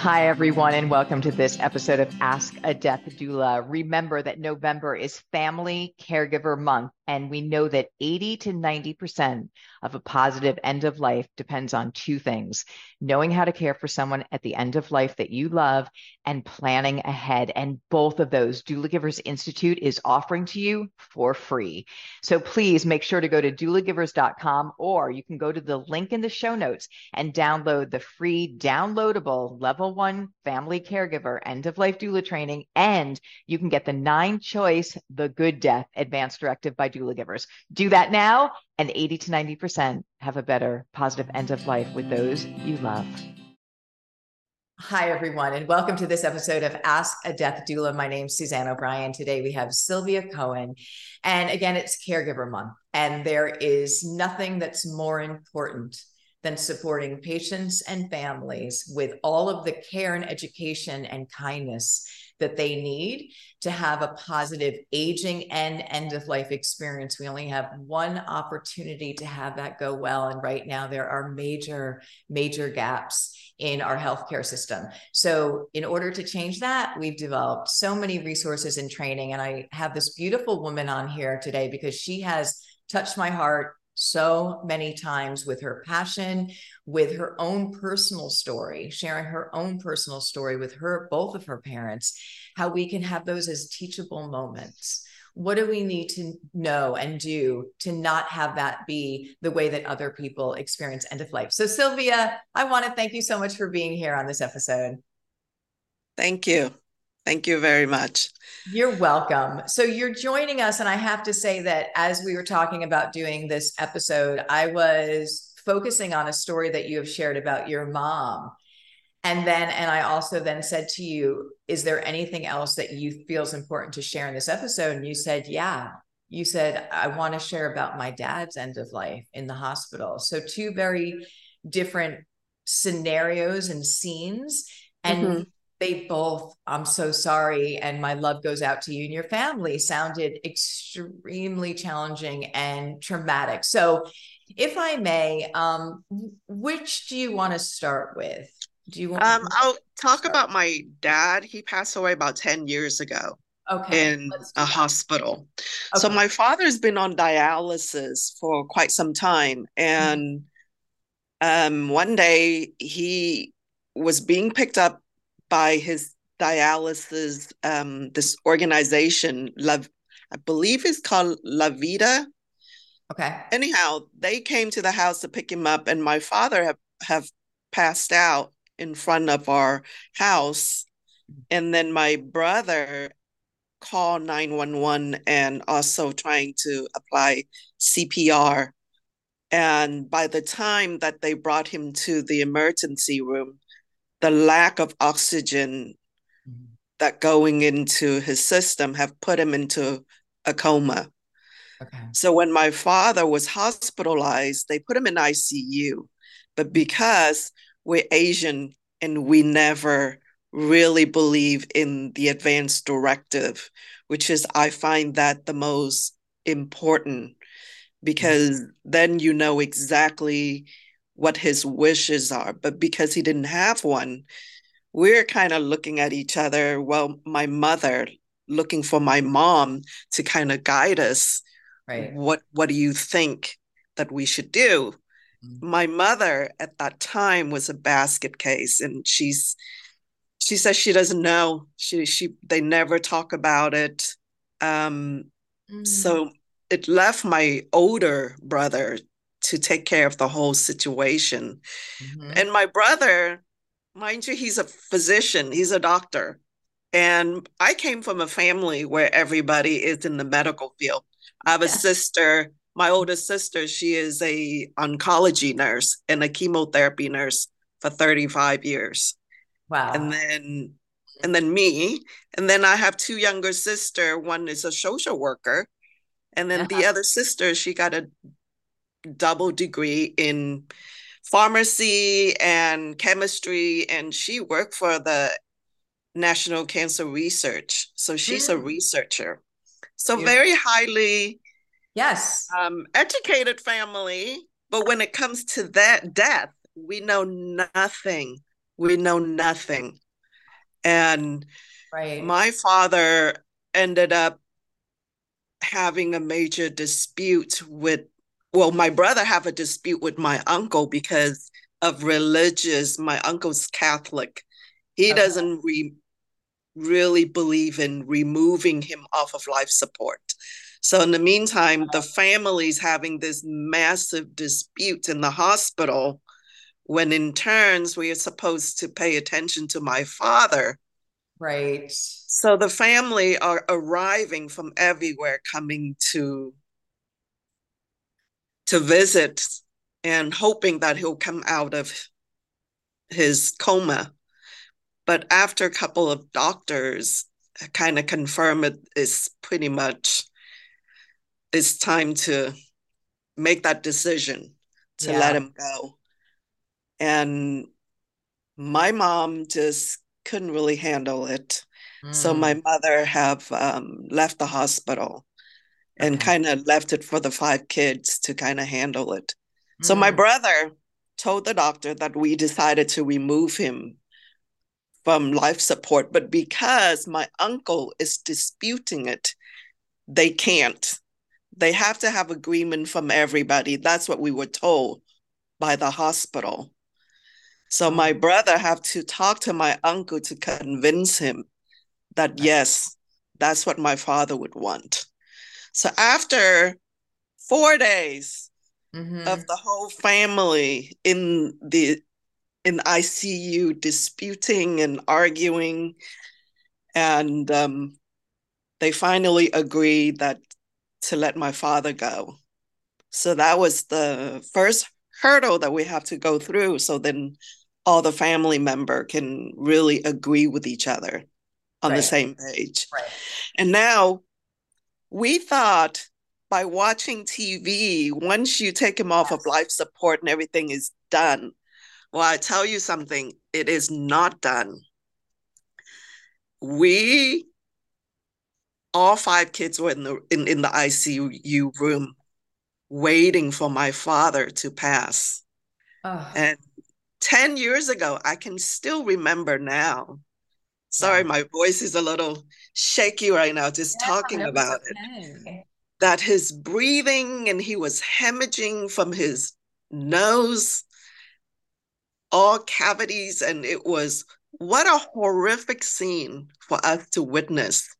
Hi, everyone, and welcome to this episode of Ask a Death Doula. Remember that November is Family Caregiver Month, and we know that 80 to 90% of a positive end of life depends on two things knowing how to care for someone at the end of life that you love and planning ahead. And both of those Doula Givers Institute is offering to you for free. So please make sure to go to doulagivers.com or you can go to the link in the show notes and download the free downloadable level one family caregiver end of life doula training. And you can get the nine choice, the good death advanced directive by doula givers. Do that now, and 80 to 90% have a better positive end of life with those you love. Hi, everyone, and welcome to this episode of Ask a Death Doula. My name's Suzanne O'Brien. Today we have Sylvia Cohen. And again, it's Caregiver Month, and there is nothing that's more important than supporting patients and families with all of the care and education and kindness that they need to have a positive aging and end of life experience. We only have one opportunity to have that go well. And right now, there are major, major gaps in our healthcare system. So, in order to change that, we've developed so many resources and training. And I have this beautiful woman on here today because she has touched my heart so many times with her passion, with her own personal story, sharing her own personal story with her, both of her parents, how we can have those as teachable moments. What do we need to know and do to not have that be the way that other people experience end of life? So, Sylvia, I want to thank you so much for being here on this episode. Thank you. Thank you very much. You're welcome. So you're joining us. And I have to say that as we were talking about doing this episode, I was focusing on a story that you have shared about your mom. And then, and I also then said to you, is there anything else that you feel is important to share in this episode? And you said, yeah. You said, I want to share about my dad's end of life in the hospital. So, two very different scenarios and scenes. And mm-hmm they both, I'm so sorry, and my love goes out to you and your family, sounded extremely challenging and traumatic. So, if I may, um, which do you want to start with? Do you want? Um, I'll talk about my dad. He passed away about ten years ago. Okay. In a hospital. Okay. So my father's been on dialysis for quite some time, and mm-hmm. um, one day he was being picked up by his dialysis, um, this organization, Love, I believe it's called DaVita. Okay. Anyhow, they came to the house to pick him up, and my father have, have passed out in front of our house. And then my brother called 911 and also trying to apply CPR. And by the time that they brought him to the emergency room, the lack of oxygen mm-hmm. that going into his system have put him into a coma. Okay. So when my father was hospitalized, they put him in ICU. But because we're Asian and we never really believe in the advance directive, which is, I find that the most important because then you know exactly what his wishes are. But because he didn't have one, we're kind of looking at each other. Well, my mother looking for my mom to kind of guide us. Right. What what do you think that we should do? Mm-hmm. My mother at that time was a basket case and she's she says she doesn't know. She she they never talk about it. Um mm-hmm. so it left my older brother to take care of the whole situation. Mm-hmm. And my brother, mind you, he's a physician, he's a doctor. And I came from a family where everybody is in the medical field. I have a sister, my oldest sister, she is a oncology nurse and a chemotherapy nurse for 35 years. Wow. And then and then me, and then I have two younger sister, one is a social worker, and then the other sister, she got a double degree in pharmacy and chemistry, and she worked for the National Cancer Research. So she's mm. a researcher. So yeah. very highly yes um, educated family. But when it comes to that death, we know nothing We know nothing. And right. my father ended up having a major dispute with well my brother have a dispute with my uncle because of religious my uncle's catholic. He okay. doesn't re- really believe in removing him off of life support. So in the meantime the family's having this massive dispute in the hospital when in turns we are supposed to pay attention to my father. Right. So the family are arriving from everywhere coming to to visit and hoping that he'll come out of his coma. But after a couple of doctors kind of confirm it is pretty much it's time to make that decision to yeah. let him go. And my mom just couldn't really handle it. Mm. So my mother have um, left the hospital and okay. kind of left it for the five kids to kind of handle it. Mm. So my mm. brother told the doctor that we decided to remove him from life support, but because my uncle is disputing it, they can't. They have to have agreement from everybody. That's what we were told by the hospital. So my mm. brother have to talk to my uncle to convince him that yes, that's what my father would want. So after four days mm-hmm. of the whole family in the in ICU disputing and arguing, and um, they finally agreed that to let my father go. So that was the first hurdle that we have to go through. So then all the family member can really agree with each other on right. the same page. Right. And now we thought by watching TV, once you take him off yes. of life support and everything is done. Well, I tell you something, it is not done. We all five kids were in the in, in the ICU room waiting for my father to pass. Oh. And 10 years ago, I can still remember now Sorry, my voice is a little shaky right now, just yeah, talking about okay. it. That his breathing and he was hemorrhaging from his nose, all cavities, and it was what a horrific scene for us to witness.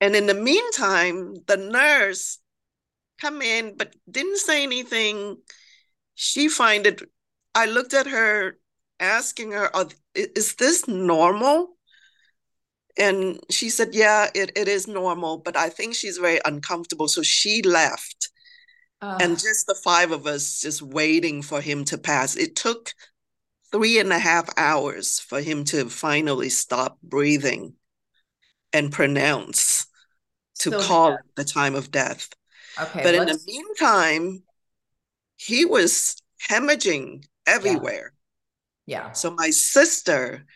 And in the meantime, the nurse come in but didn't say anything. She find it. I looked at her asking her, is this normal? And she said, yeah, it, it is normal, but I think she's very uncomfortable. So she left. Uh, and just the five of us just waiting for him to pass. It took three and a half hours for him to finally stop breathing and pronounce to call dead. the time of death. Okay. But in the meantime, he was hemorrhaging everywhere. Yeah. So my sister,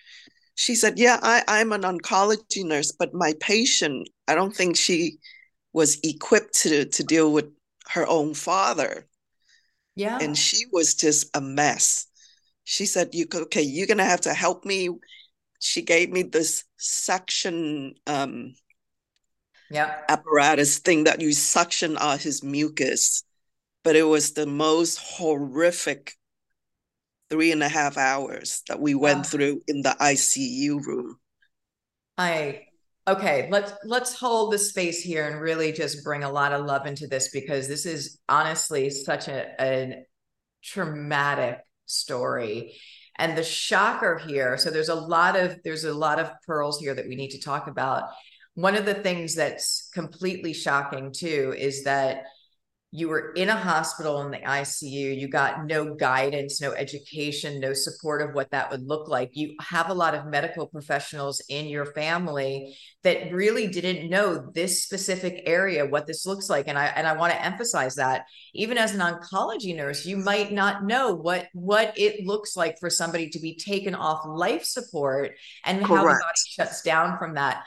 she said, Yeah, I, I'm an oncology nurse, but my patient, I don't think she was equipped to, to deal with her own father. Yeah. And she was just a mess. She said, You okay, you're gonna have to help me. She gave me this suction um yeah. apparatus thing that you suction out his mucus. But it was the most horrific three and a half hours that we went through in the ICU room. I okay, let's let's hold the space here and really just bring a lot of love into this because this is honestly such a, a traumatic story. And the shocker here, so there's a lot of there's a lot of pearls here that we need to talk about. One of the things that's completely shocking too is that you were in a hospital in the ICU, you got no guidance, no education, no support of what that would look like. You have a lot of medical professionals in your family that really didn't know this specific area, what this looks like. And I and I want to emphasize that even as an oncology nurse, you might not know what what it looks like for somebody to be taken off life support and Correct. how the body shuts down from that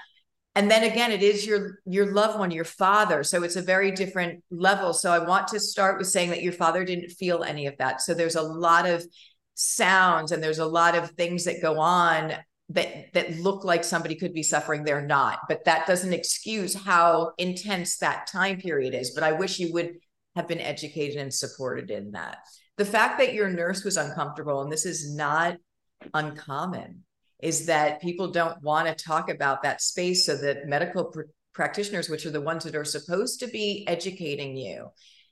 and then again it is your your loved one your father. So it's a very different level. So i want to start with saying that your father didn't feel any of that. So there's a lot of sounds and there's a lot of things that go on that that look like somebody could be suffering. They're not but that doesn't excuse how intense that time period is. But i wish you would have been educated and supported in that. The fact that your nurse was uncomfortable and this is not uncommon is that people don't want to talk about that space so that medical pr- practitioners which are the ones that are supposed to be educating you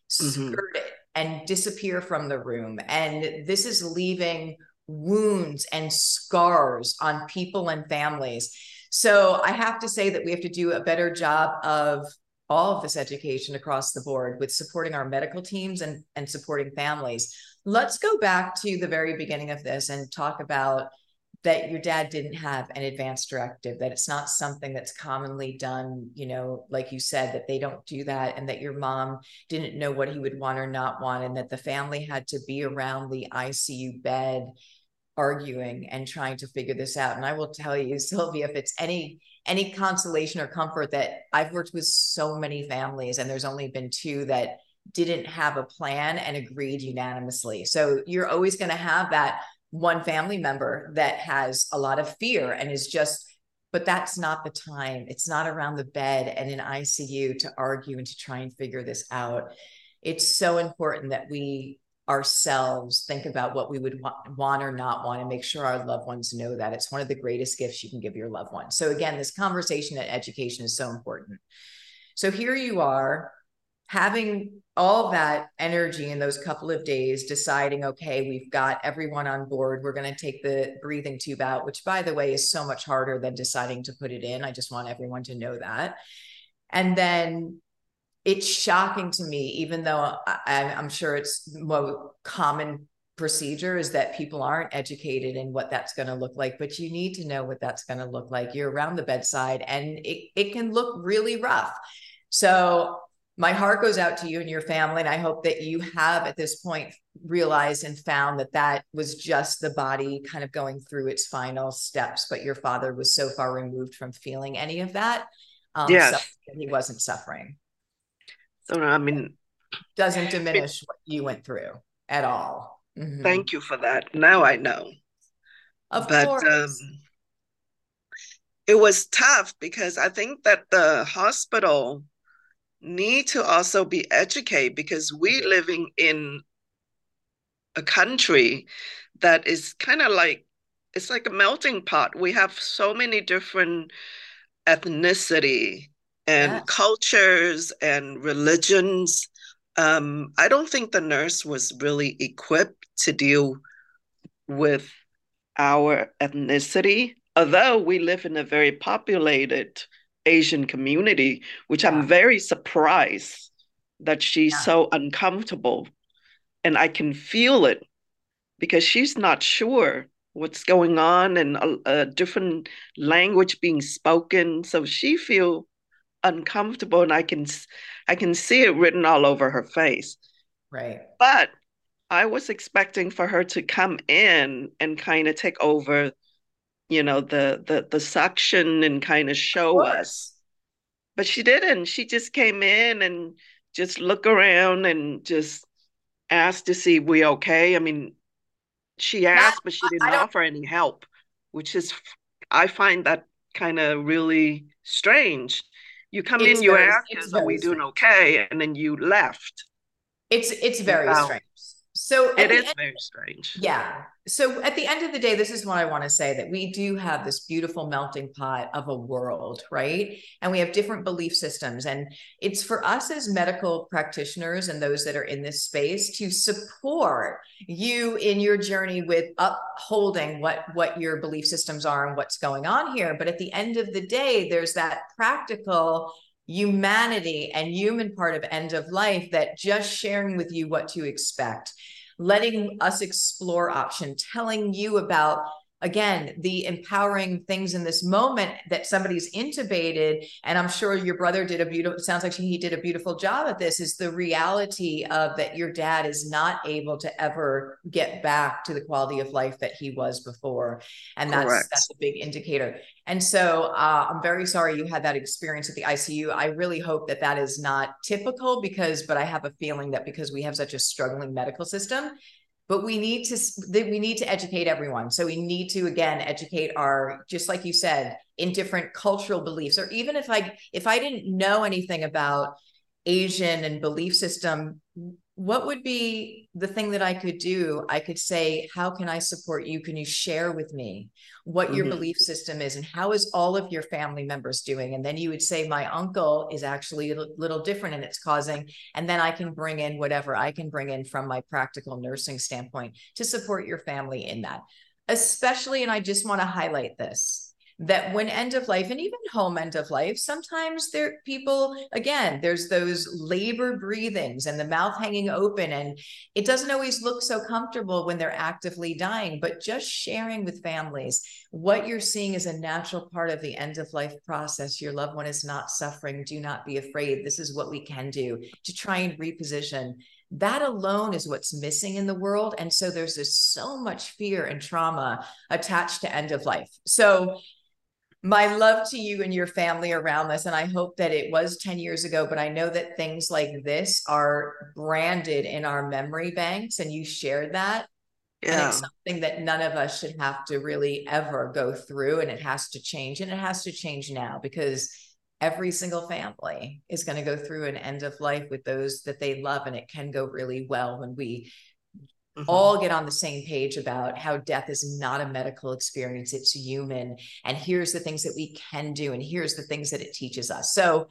mm-hmm. skirt it and disappear from the room and this is leaving wounds and scars on people and families. So I have to say that we have to do a better job of all of this education across the board with supporting our medical teams and, and supporting families. Let's go back to the very beginning of this and talk about that your dad didn't have an advance directive, that it's not something that's commonly done, you know, like you said, that they don't do that, and that your mom didn't know what he would want or not want, and that the family had to be around the ICU bed arguing and trying to figure this out. And I will tell you, Sylvia, if it's any any consolation or comfort that I've worked with so many families and there's only been two that didn't have a plan and agreed unanimously. So you're always going to have that one family member that has a lot of fear and is just but that's not the time. It's not around the bed and in ICU to argue and to try and figure this out. It's so important that we ourselves think about what we would want, or not want and make sure our loved ones know that it's one of the greatest gifts you can give your loved ones so again this conversation and education is so important so here you are having all that energy in those couple of days deciding okay we've got everyone on board we're going to take the breathing tube out which by the way is so much harder than deciding to put it in i just want everyone to know that and then it's shocking to me, even though I, am sure it's more common procedure is that people aren't educated in what that's going to look like, but you need to know what that's going to look like. You're around the bedside and it, it can look really rough. So my heart goes out to you and your family. And I hope that you have at this point realized and found that that was just the body kind of going through its final steps. But your father was so far removed from feeling any of that. Um, yes. he wasn't suffering. So I mean, doesn't diminish it, what you went through at all. Mm-hmm. Thank you for that. Now I know. Of but, course. Um, it was tough because I think that the hospital need to also be educated because we living in a country that is kind of like it's like a melting pot. We have so many different ethnicity and yes. cultures and religions. Um, I don't think the nurse was really equipped to deal with our ethnicity, although we live in a very populated Asian community, which yeah. I'm very surprised that she's yeah. so uncomfortable. And I can feel it because she's not sure what's going on and a, a different language being spoken. So she feel uncomfortable and I can I can see it written all over her face. Right. But I was expecting for her to come in and kind of take over, you know, the the the suction and kind of show of us. But she didn't. She just came in and just look around and just asked to see we okay. I mean, she asked, but she didn't offer any help, which is I find that kind of really strange you come it's in, you very, ask, "Are we doing strange. okay?" And then you left. It's it's very strange. So it is end, very strange. Yeah. So at the end of the day, this is what I want to say that we do have this beautiful melting pot of a world, right? And we have different belief systems. And it's for us as medical practitioners and those that are in this space to support you in your journey with upholding what, what your belief systems are and what's going on here. But at the end of the day, there's that practical humanity and human part of end of life that just sharing with you what to expect letting us explore option telling you about again the empowering things in this moment that somebody's intubated and i'm sure your brother did a beautiful it sounds like he did a beautiful job at this is the reality of that your dad is not able to ever get back to the quality of life that he was before. And that's Correct. that's a big indicator. And so uh, i'm very sorry you had that experience at the icu i really hope that that is not typical because but i have a feeling that because we have such a struggling medical system but we need to we need to educate everyone. So we need to again educate our just like you said in different cultural beliefs or even if i if i didn't know anything about asian and belief system what would be the thing that I could do? I could say, How can I support you? Can you share with me what mm-hmm. your belief system is? And how is all of your family members doing? And then you would say, My uncle is actually a little different and it's causing. And then I can bring in whatever I can bring in from my practical nursing standpoint to support your family in that. Especially, and I just want to highlight this that when end of life and even home end of life sometimes there people again there's those labor breathings and the mouth hanging open and it doesn't always look so comfortable when they're actively dying but just sharing with families what you're seeing is a natural part of the end of life process. Your loved one is not suffering. Do not be afraid. This is what we can do to try and reposition. That alone is what's missing in the world. And so there's just so much fear and trauma attached to end of life. So my love to you and your family around this. And I hope that it was 10 years ago, but I know that things like this are branded in our memory banks and you shared that. Yeah. And it's something that none of us should have to really ever go through. And it has to change. And it has to change now because every single family is going to go through an end of life with those that they love. And it can go really well when we Mm-hmm. all get on the same page about how death is not a medical experience it's human and here's the things that we can do and here's the things that it teaches us so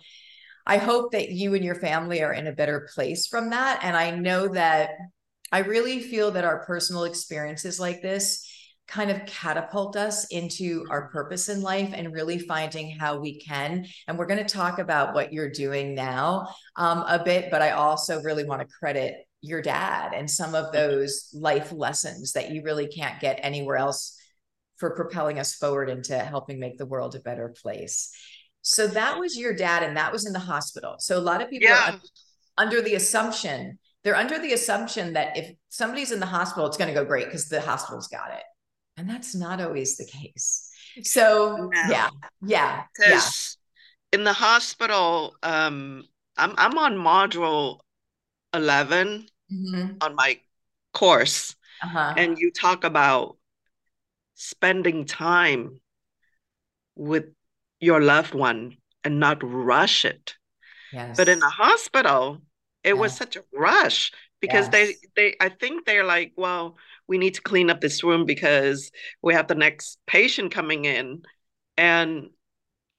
i hope that you and your family are in a better place from that and i know that i really feel that our personal experiences like this kind of catapult us into our purpose in life and really finding how we can. And we're going to talk about what you're doing now um, a bit, but I also really want to credit your dad and some of those life lessons that you really can't get anywhere else for propelling us forward into helping make the world a better place. So that was your dad, and that was in the hospital. So a lot of people yeah. are under the assumption they're under the assumption that if somebody's in the hospital, it's going to go great because the hospital's got it, and that's not always the case. So no. yeah, yeah, yeah. In the hospital, um, I'm I'm on module eleven, mm-hmm. on my course uh-huh. and you talk about spending time with your loved one and not rush it yes. but in the hospital it was such a rush because yes. they they i think they're like well we need to clean up this room because we have the next patient coming in and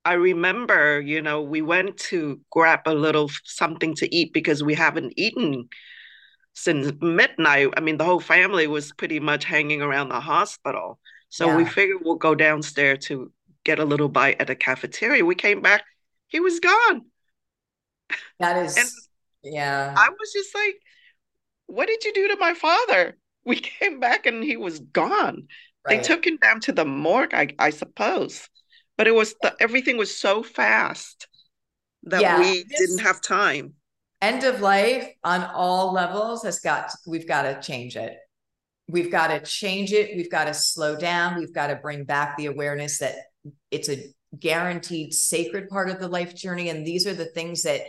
i remember you know we went to grab a little something to eat because we haven't eaten since midnight. I mean, the whole family was pretty much hanging around the hospital. So yeah. we figured we'll go downstairs to get a little bite at the cafeteria. We came back, he was gone. That is, and yeah. I was just like, what did you do to my father? We came back and he was gone. Right. They took him down to the morgue, I, I suppose. But it was the, everything was so fast that yeah, we this, didn't have time end of life on all levels has got we've got to change it. We've got to change it. We've got to slow down. We've got to bring back the awareness that it's a guaranteed sacred part of the life journey. And these are the things that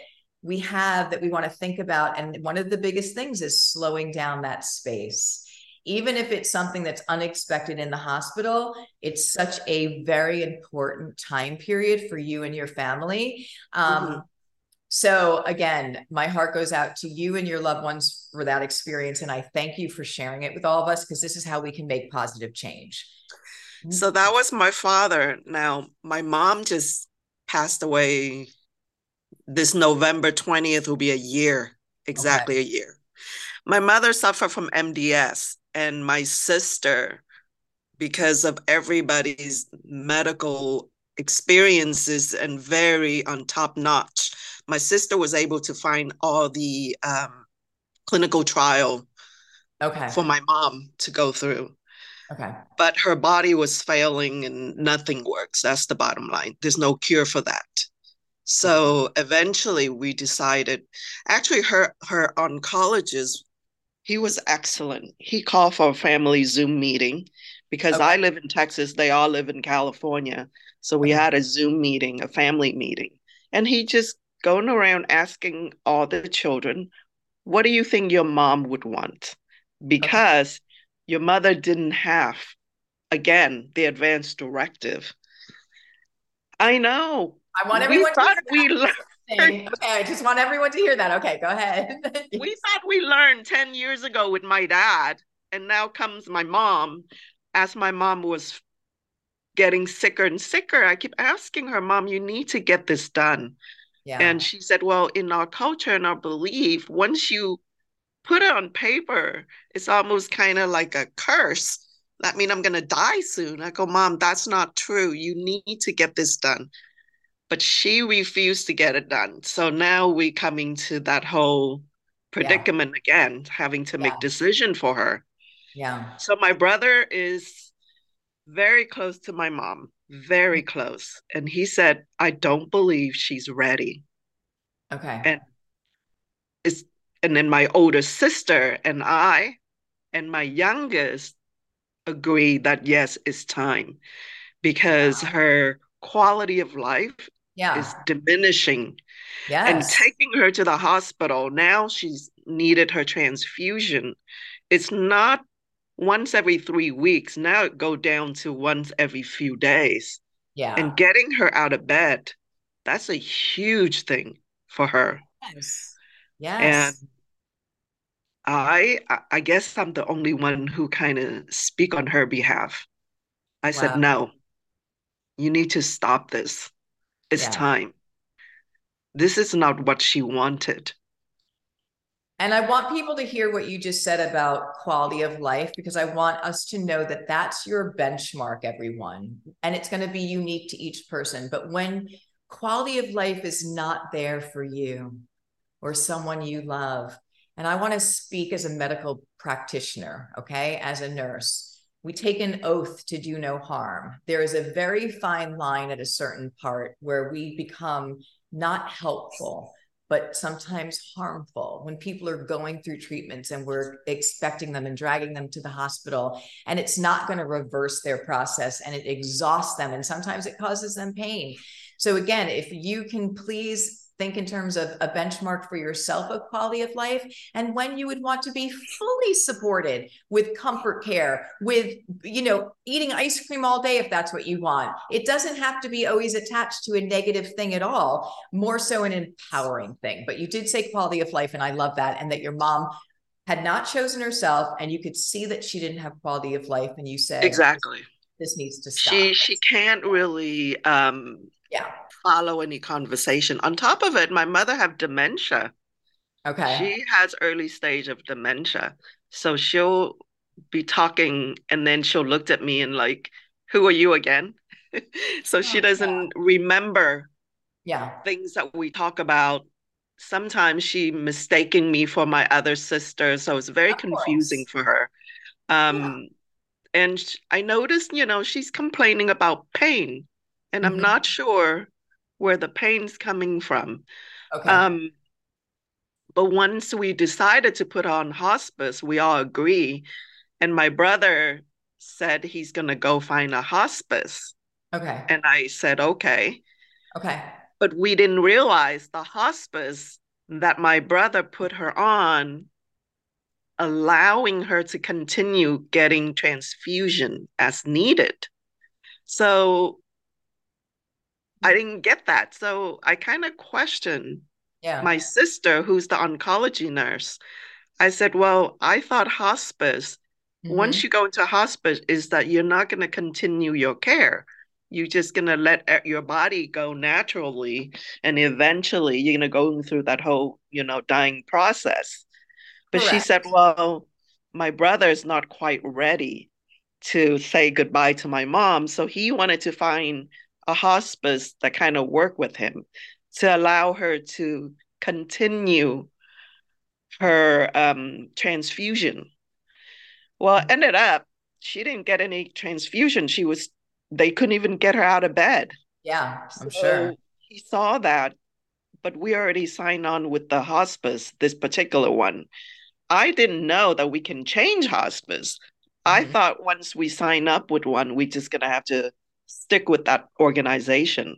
we have that we want to think about. And one of the biggest things is slowing down that space. Even if it's something that's unexpected in the hospital it's such a very important time period for you and your family. Um, mm-hmm so again, my heart goes out to you and your loved ones for that experience. And I thank you for sharing it with all of us because this is how we can make positive change. So that was my father. Now, my mom just passed away this November 20th will be a year, exactly okay. a year. My mother suffered from MDS, and my sister, because of everybody's medical experiences and very on top notch, my sister was able to find all the um, clinical trial okay. for my mom to go through. Okay. But her body was failing and nothing works. That's the bottom line. There's no cure for that. So eventually we decided actually her her oncologist he was excellent. He called for a family Zoom meeting because okay. I live in Texas, they all live in California. So we okay. had a Zoom meeting, a family meeting. And he just going around asking all the children, what do you think your mom would want? because okay. your mother didn't have, again, the advance directive. I know. I want everyone we thought we learned. Okay, I just want everyone to hear that. Okay, go ahead. we thought we learned 10 years ago with my dad, and now comes my mom. As my mom was getting sicker and sicker, I keep asking her, Mom, you need to get this done. Yeah. And she said, Well, in our culture and our belief, once you put it on paper, it's almost kind of like a curse. That means I'm going to die soon. I go, Mom, that's not true. You need to get this done. But she refused to get it done. So now we're coming to that whole predicament yeah. again, having to yeah. make decision for her. Yeah. So my brother is very close to my mom, very mm-hmm. close. And he said, I don't believe she's ready. Okay. And it's and then my older sister and I and my youngest agree that yes, it's time because wow. her quality of life yeah. is diminishing. Yes. And taking her to the hospital, now she's needed her transfusion. It's not once every three weeks. Now it go down to once every few days. Yeah. And getting her out of bed, that's a huge thing for her. Yes. Yes. And I I guess I'm the only one who kind of speak on her behalf. I wow. said, no, you need to stop this. It's yeah. time. This is not what she wanted. And I want people to hear what you just said about quality of life because I want us to know that that's your benchmark, everyone. And it's going to be unique to each person. But when quality of life is not there for you or someone you love, and I want to speak as a medical practitioner, okay, as a nurse. We take an oath to do no harm. There is a very fine line at a certain part where we become not helpful but sometimes harmful. When people are going through treatments and we're expecting them and dragging them to the hospital and it's not going to reverse their process and it exhausts them and sometimes it causes them pain. So again if you can please think in terms of a benchmark for yourself of quality of life and when you would want to be fully supported with comfort care with you know eating ice cream all day if that's what you want. It doesn't have to be always attached to a negative thing at all more so an empowering thing. But you did say quality of life and i love that and that your mom had not chosen herself and you could see that she didn't have quality of life and you said exactly. This needs to stop. she she can't really um yeah follow any conversation. On top of it my mother have dementia. Okay. She has early stage of dementia. So she'll be talking and then she'll look at me and like who are you again? So oh, she doesn't yeah. remember yeah. things that we talk about. Sometimes she mistaking me for my other sister. So it's very of confusing course. for her. Um yeah. and i noticed you know she's complaining about pain. And mm-hmm. I'm not sure where the pain's coming from. Okay. Um, but once we decided to put on hospice, we all agree. And my brother said he's going to go find a hospice. Okay. And I said, okay. Okay. But we didn't realize the hospice that my brother put her on, allowing her to continue getting transfusion as needed. So I didn't get that. So I kind of questioned yeah. my sister, who's the oncology nurse. I said, Well, I thought hospice, mm-hmm. once you go into hospice, is that you're not going to continue your care. You're just going to let your body go naturally. And eventually you're going to go through that whole, you know, dying process. But Correct. she said, Well, my brother is not quite ready to say goodbye to my mom. So he wanted to find a hospice that kind of work with him to allow her to continue her um, transfusion. Well, it ended up she didn't get any transfusion. She was they couldn't even get her out of bed. Yeah, I'm sure. He saw that, but we already signed on with the hospice, this particular one. I didn't know that we can change hospice. Mm-hmm. I thought once we sign up with one, we're just gonna have to stick with that organization.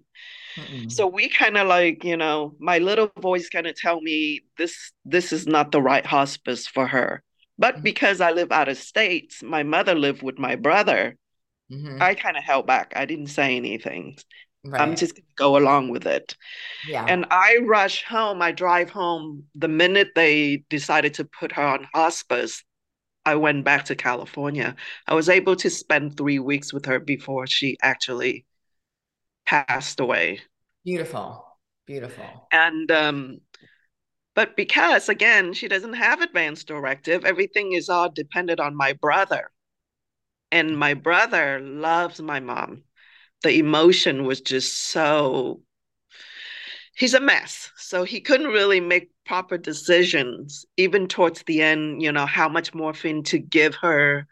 Mm-mm. So we kind of like, you know, my little voice kind of tell me this this is not the right hospice for her. But mm-hmm. because I live out of states, my mother lived with my brother. Mm-hmm. I kind of held back. I didn't say anything. Right. I'm just gonna go along with it. Yeah. And I rush home. I drive home the minute they decided to put her on hospice. I went back to California. I was able to spend three weeks with her before she actually passed away. Beautiful. Beautiful. And um but because again she doesn't have advance directive, everything is all dependent on my brother. And my brother loves my mom. The emotion was just so he's a mess. So he couldn't really make proper decisions, even towards the end, you know, how much morphine to give her.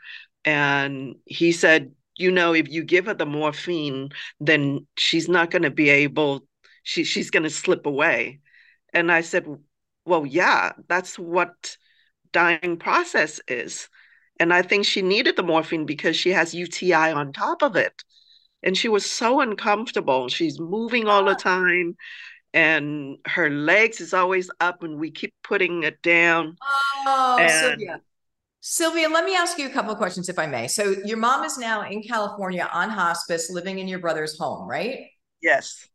And he said, you know, if you give her the morphine, then she's not going to be able, she, she's going to slip away. And I said, well, yeah, that's what dying process is. And I think she needed the morphine because she has UTI on top of it. And she was so uncomfortable. She's moving all the ah. time and her legs is always up and we keep putting it down. Oh, and, Sylvia. Sylvia, let me ask you a couple of questions if I may. So your mom is now in California on hospice, living in your brother's home, right? Yes.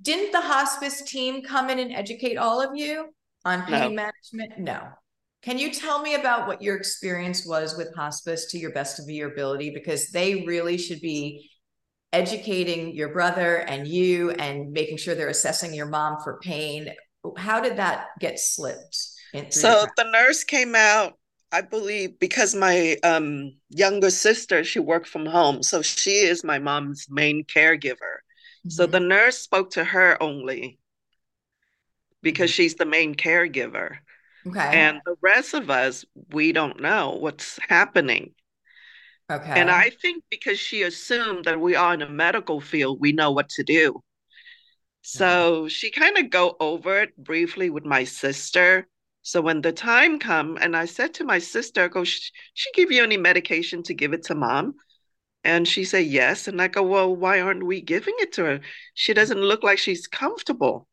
Didn't the hospice team come in and educate all of you on pain no. management? No. Can you tell me about what your experience was with hospice to your best of your ability? Because they really should be educating your brother and you and making sure they're assessing your mom for pain. How did that get slipped? so the nurse came out I believe because my um, younger sister, she worked from home. So she is my mom's main caregiver. Mm-hmm. So the nurse spoke to her only because mm-hmm. she's the main caregiver. Okay. And the rest of us, we don't know what's happening. Okay. And I think because she assumed that we are in a medical field, we know what to do. So mm-hmm. she kind of go over it briefly with my sister. So when the time come, and I said to my sister, I go, she give you any medication to give it to mom? And she said yes. And I go, well, why aren't we giving it to her? She doesn't look like she's comfortable.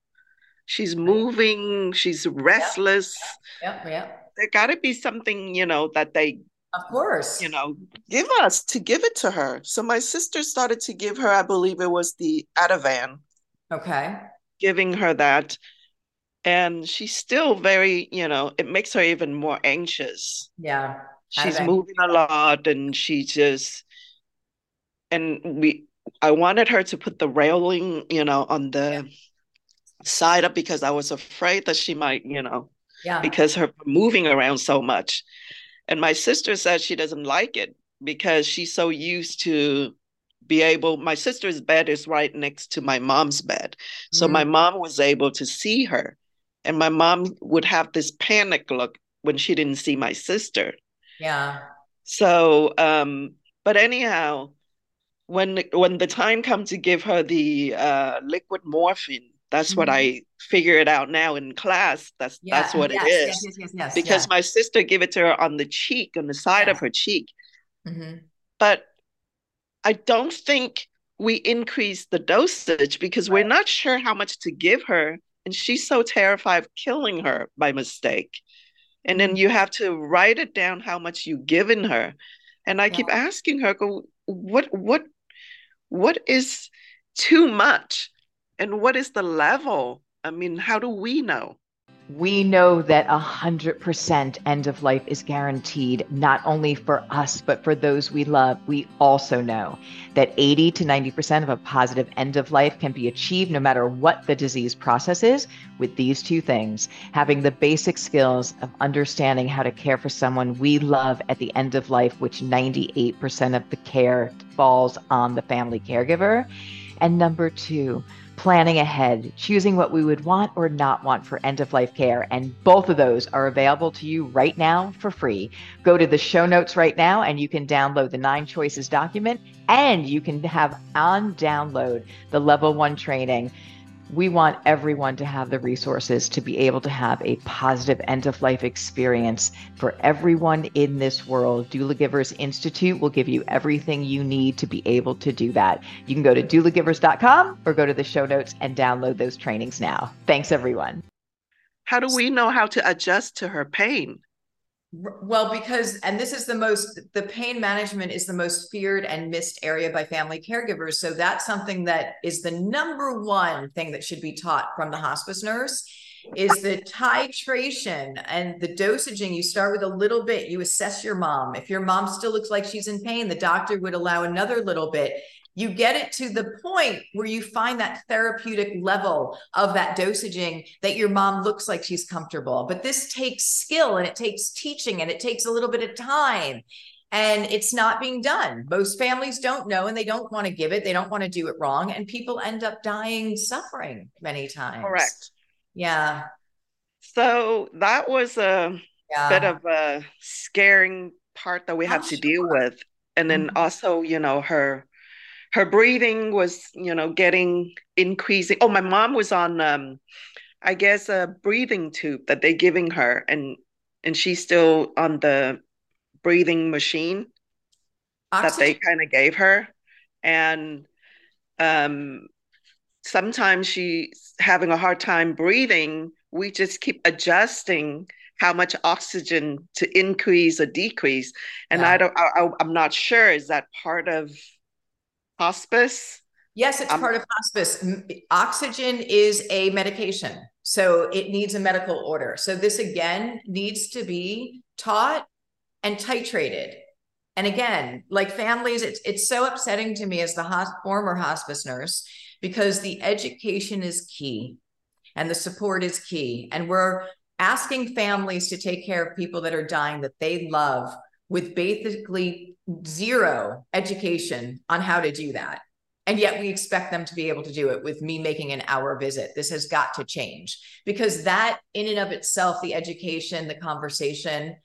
She's moving. She's restless. Yep, yep. yep. There got to be something, you know, that they of course. You know, give us to give it to her. So my sister started to give her, I believe it was the Ativan. Okay. Giving her that. And she's still very, you know, it makes her even more anxious. Yeah. She's Ativan. moving a lot and she just and we I wanted her to put the railing, you know, on the yeah. side up because I was afraid that she might, you know, yeah. because her moving around so much. And my sister says she doesn't like it because she's so used to be able my sister's bed is right next to my mom's bed. So mm-hmm. my mom was able to see her. And my mom would have this panic look when she didn't see my sister. Yeah. So um but anyhow when when the time comes to give her the uh liquid morphine that's mm-hmm. what I figure it out now in class. That's yeah. that's what yes, it is. Yes, yes, yes, yes because yeah. my sister gave it to her on the cheek, on the side yeah. of her cheek. Mm-hmm. But I don't think we increase the dosage because right. we're not sure how much to give her. And she's so terrified of killing her by mistake. And then mm-hmm. you have to write it down how much you've given her. And I keep asking her, go, what what what is too much? And what is the level? I mean, how do we know? We know that 100% end of life is guaranteed, not only for us, but for those we love. We also know that 80 to 90% of a positive end of life can be achieved no matter what the disease process is with these two things having the basic skills of understanding how to care for someone we love at the end of life, which 98% of the care falls on the family caregiver. And number two, planning ahead, choosing what we would want or not want for end of life care. And both of those are available to you right now for free. Go to the show notes right now and you can download the nine choices document and you can have on download the level one training we want everyone to have the resources to be able to have a positive end of life experience for everyone in this world. Doula Givers Institute will give you everything you need to be able to do that. You can go to doulagivers.com or go to the show notes and download those trainings now. Thanks, everyone. How do we know how to adjust to her pain? Well, because, and this is the most, the pain management is the most feared and missed area by family caregivers. So that's something that is the number one thing that should be taught from the hospice nurse is the titration and the dosaging. You start with a little bit, you assess your mom. If your mom still looks like she's in pain, the doctor would allow another little bit you get it to the point where you find that therapeutic level of that dosaging that your mom looks like she's comfortable. But this takes skill and it takes teaching and it takes a little bit of time. And it's not being done. Most families don't know and they don't want to give it. They don't want to do it wrong. And people end up dying, suffering many times. Correct. Yeah. So that was a yeah. bit of a scaring part that we had to deal with. And then mm-hmm. also, you know, her her breathing was, you know, getting increasing. Oh, my mom was on, um, I guess, a breathing tube that they're giving her, and and she's still on the breathing machine Oxygen. that they kind of gave her, and um, sometimes she's having a hard time breathing. We just keep adjusting how much oxygen to increase or decrease, and yeah. I don't. I, I'm not sure. Is that part of hospice? Yes, it's um, part of hospice. Oxygen is a medication, so it needs a medical order. So this again needs to be taught and titrated. And again, like families, it's it's so upsetting to me as the hosp- former hospice nurse because the education is key and the support is key. And we're asking families to take care of people that are dying that they love with basically zero education on how to do that. And yet we expect them to be able to do it with me making an hour visit. This has got to change because that, in and of itself, the education, the conversation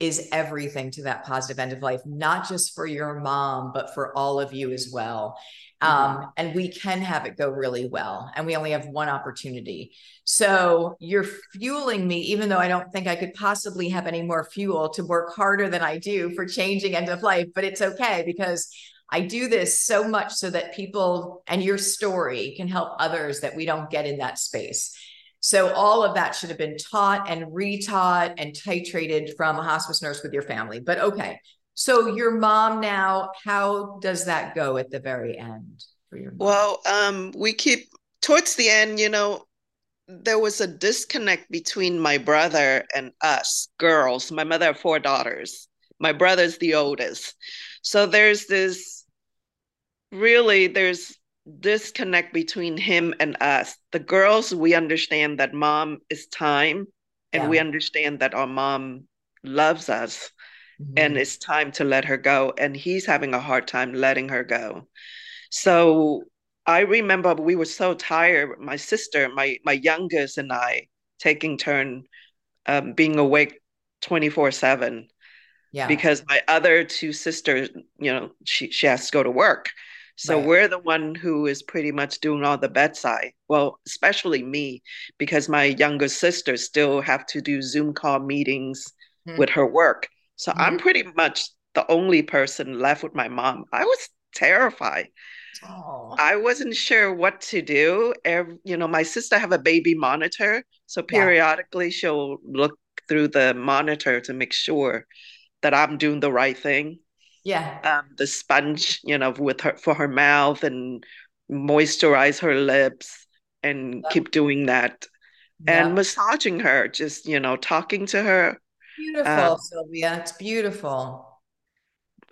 is everything to that positive end of life, not just for your mom, but for all of you as well. Mm-hmm. Um, and we can have it go really well. And we only have one opportunity. So you're fueling me, even though I don't think I could possibly have any more fuel to work harder than I do for changing end of life. But it's okay because I do this so much so that people and your story can help others that we don't get in that space. So all of that should have been taught and retaught and titrated from a hospice nurse with your family. But okay, so your mom now, how does that go at the very end for your mom? Well, um, we keep towards the end, you know, there was a disconnect between my brother and us girls. My mother had four daughters. My brother's the oldest. So there's this really there's disconnect between him and us. The girls, we understand that mom is time and yeah. we understand that our mom loves us mm-hmm. and it's time to let her go. And he's having a hard time letting her go. So I remember we were so tired, my sister, my my youngest and I taking turn um, being awake 24 7. Yeah. Because my other two sisters, you know, she, she has to go to work. So right. we're the one who is pretty much doing all the bedside. Well, especially me, because my younger sister still have to do Zoom call meetings mm-hmm. with her work. So mm-hmm. I'm pretty much the only person left with my mom. I was terrified. Oh. I wasn't sure what to do. Every, you know, my sister have a baby monitor, so periodically yeah. she'll look through the monitor to make sure that I'm doing the right thing. Yeah. Um, the sponge, you know, with her for her mouth and moisturize her lips and keep doing that. And massaging her, just, you know, talking to her Beautiful, um, Sylvia. It's beautiful.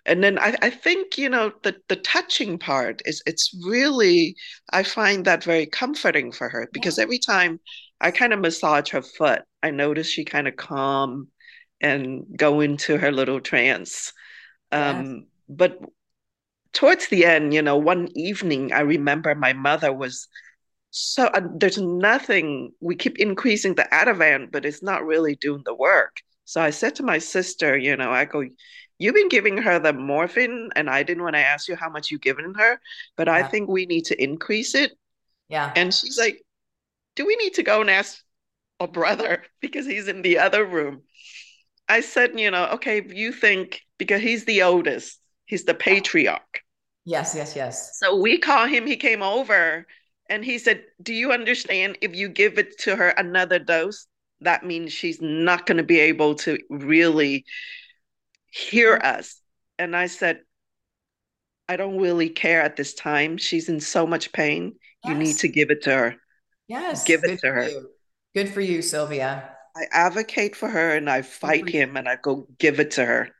And then I, I think, you know, the, the touching part is it's really, I find that very comforting for her because yeah. every time I kind of massage her foot, I notice she kind of calm and go into her little trance. Um, yes. But towards the end, you know, one evening, I remember my mother was so uh, there's nothing. We keep increasing the Ativan, but it's not really doing the work. So I said to my sister, you know, I go, you've been giving her the morphine, and I didn't want to ask you how much you've given her, but yeah. I think we need to increase it. Yeah. And she's like, do we need to go and ask a brother because he's in the other room? I said, you know, okay, you think because he's the oldest, he's the patriarch. Yes, yes, yes. So we call him, he came over and he said, Do you understand if you give it to her another dose, that means she's not going to be able to really hear us. And I said, I don't really care at this time. She's in so much pain. Yes. You need to give it to her. Yes. Give it to her. You. Good for you, Sylvia. I advocate for her and I fight him and I go give it to her.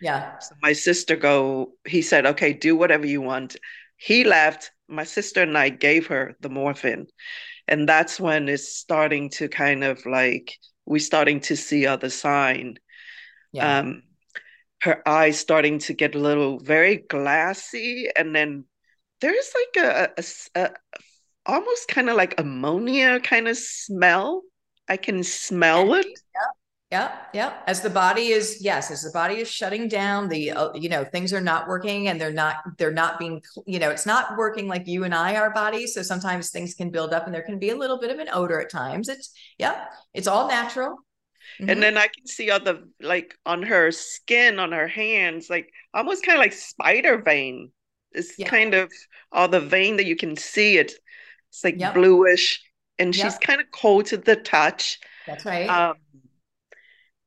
Yeah. So my sister go, he said, okay, do whatever you want. He left. My sister and I gave her the morphine. And that's when it's starting to kind of like, we're starting to see other sign. Yeah. Um, her eyes starting to get a little very glassy. And then there's like a, a, a almost kind of like ammonia kind of smell. I can smell it. Yeah. Yeah, yeah. As the body is, yes, as the body is shutting down, the uh, you know things are not working, and they're not they're not being you know it's not working like you and I our bodies. So sometimes things can build up, and there can be a little bit of an odor at times. It's yeah, it's all natural. Mm-hmm. And then I can see all the like on her skin, on her hands, like almost kind of like spider vein. It's yeah. kind of all the vein that you can see. It it's like yep. bluish, and yep. she's kind of cold to the touch. That's right. Um,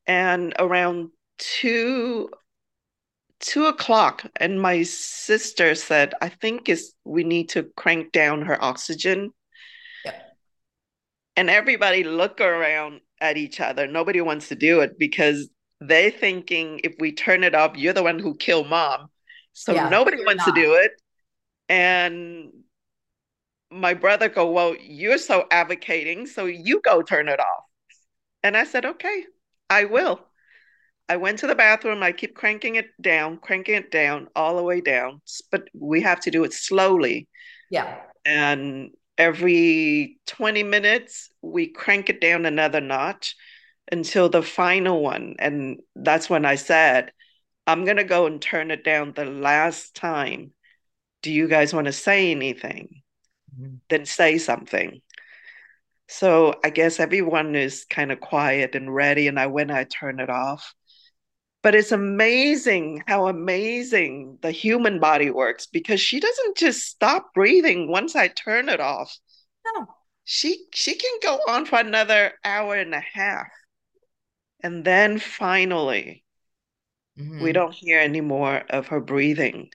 and around two two o'clock and my sister said i think is we need to crank down her oxygen. Yep. and everybody look around at each other. Nobody wants to do it because they thinking if we turn it off you're the one who killed mom. So yeah, nobody wants not. to do it. And my brother go well you're so advocating so you go turn it off. And i said okay I will. I went to the bathroom. I keep cranking it down, cranking it down, all the way down. But we have to do it slowly. Yeah. And every 20 minutes, we crank it down another notch until the final one. And that's when I said, I'm going to go and turn it down the last time. Do you guys want to say anything? Mm-hmm. Then say something. So I guess everyone is kind of quiet and ready. And I went, I turn it off. But it's amazing how amazing the human body works because she doesn't just stop breathing once I turn it off. No. She she can go on for another hour and a half. And then finally, mm-hmm. we don't hear any more of her breathing.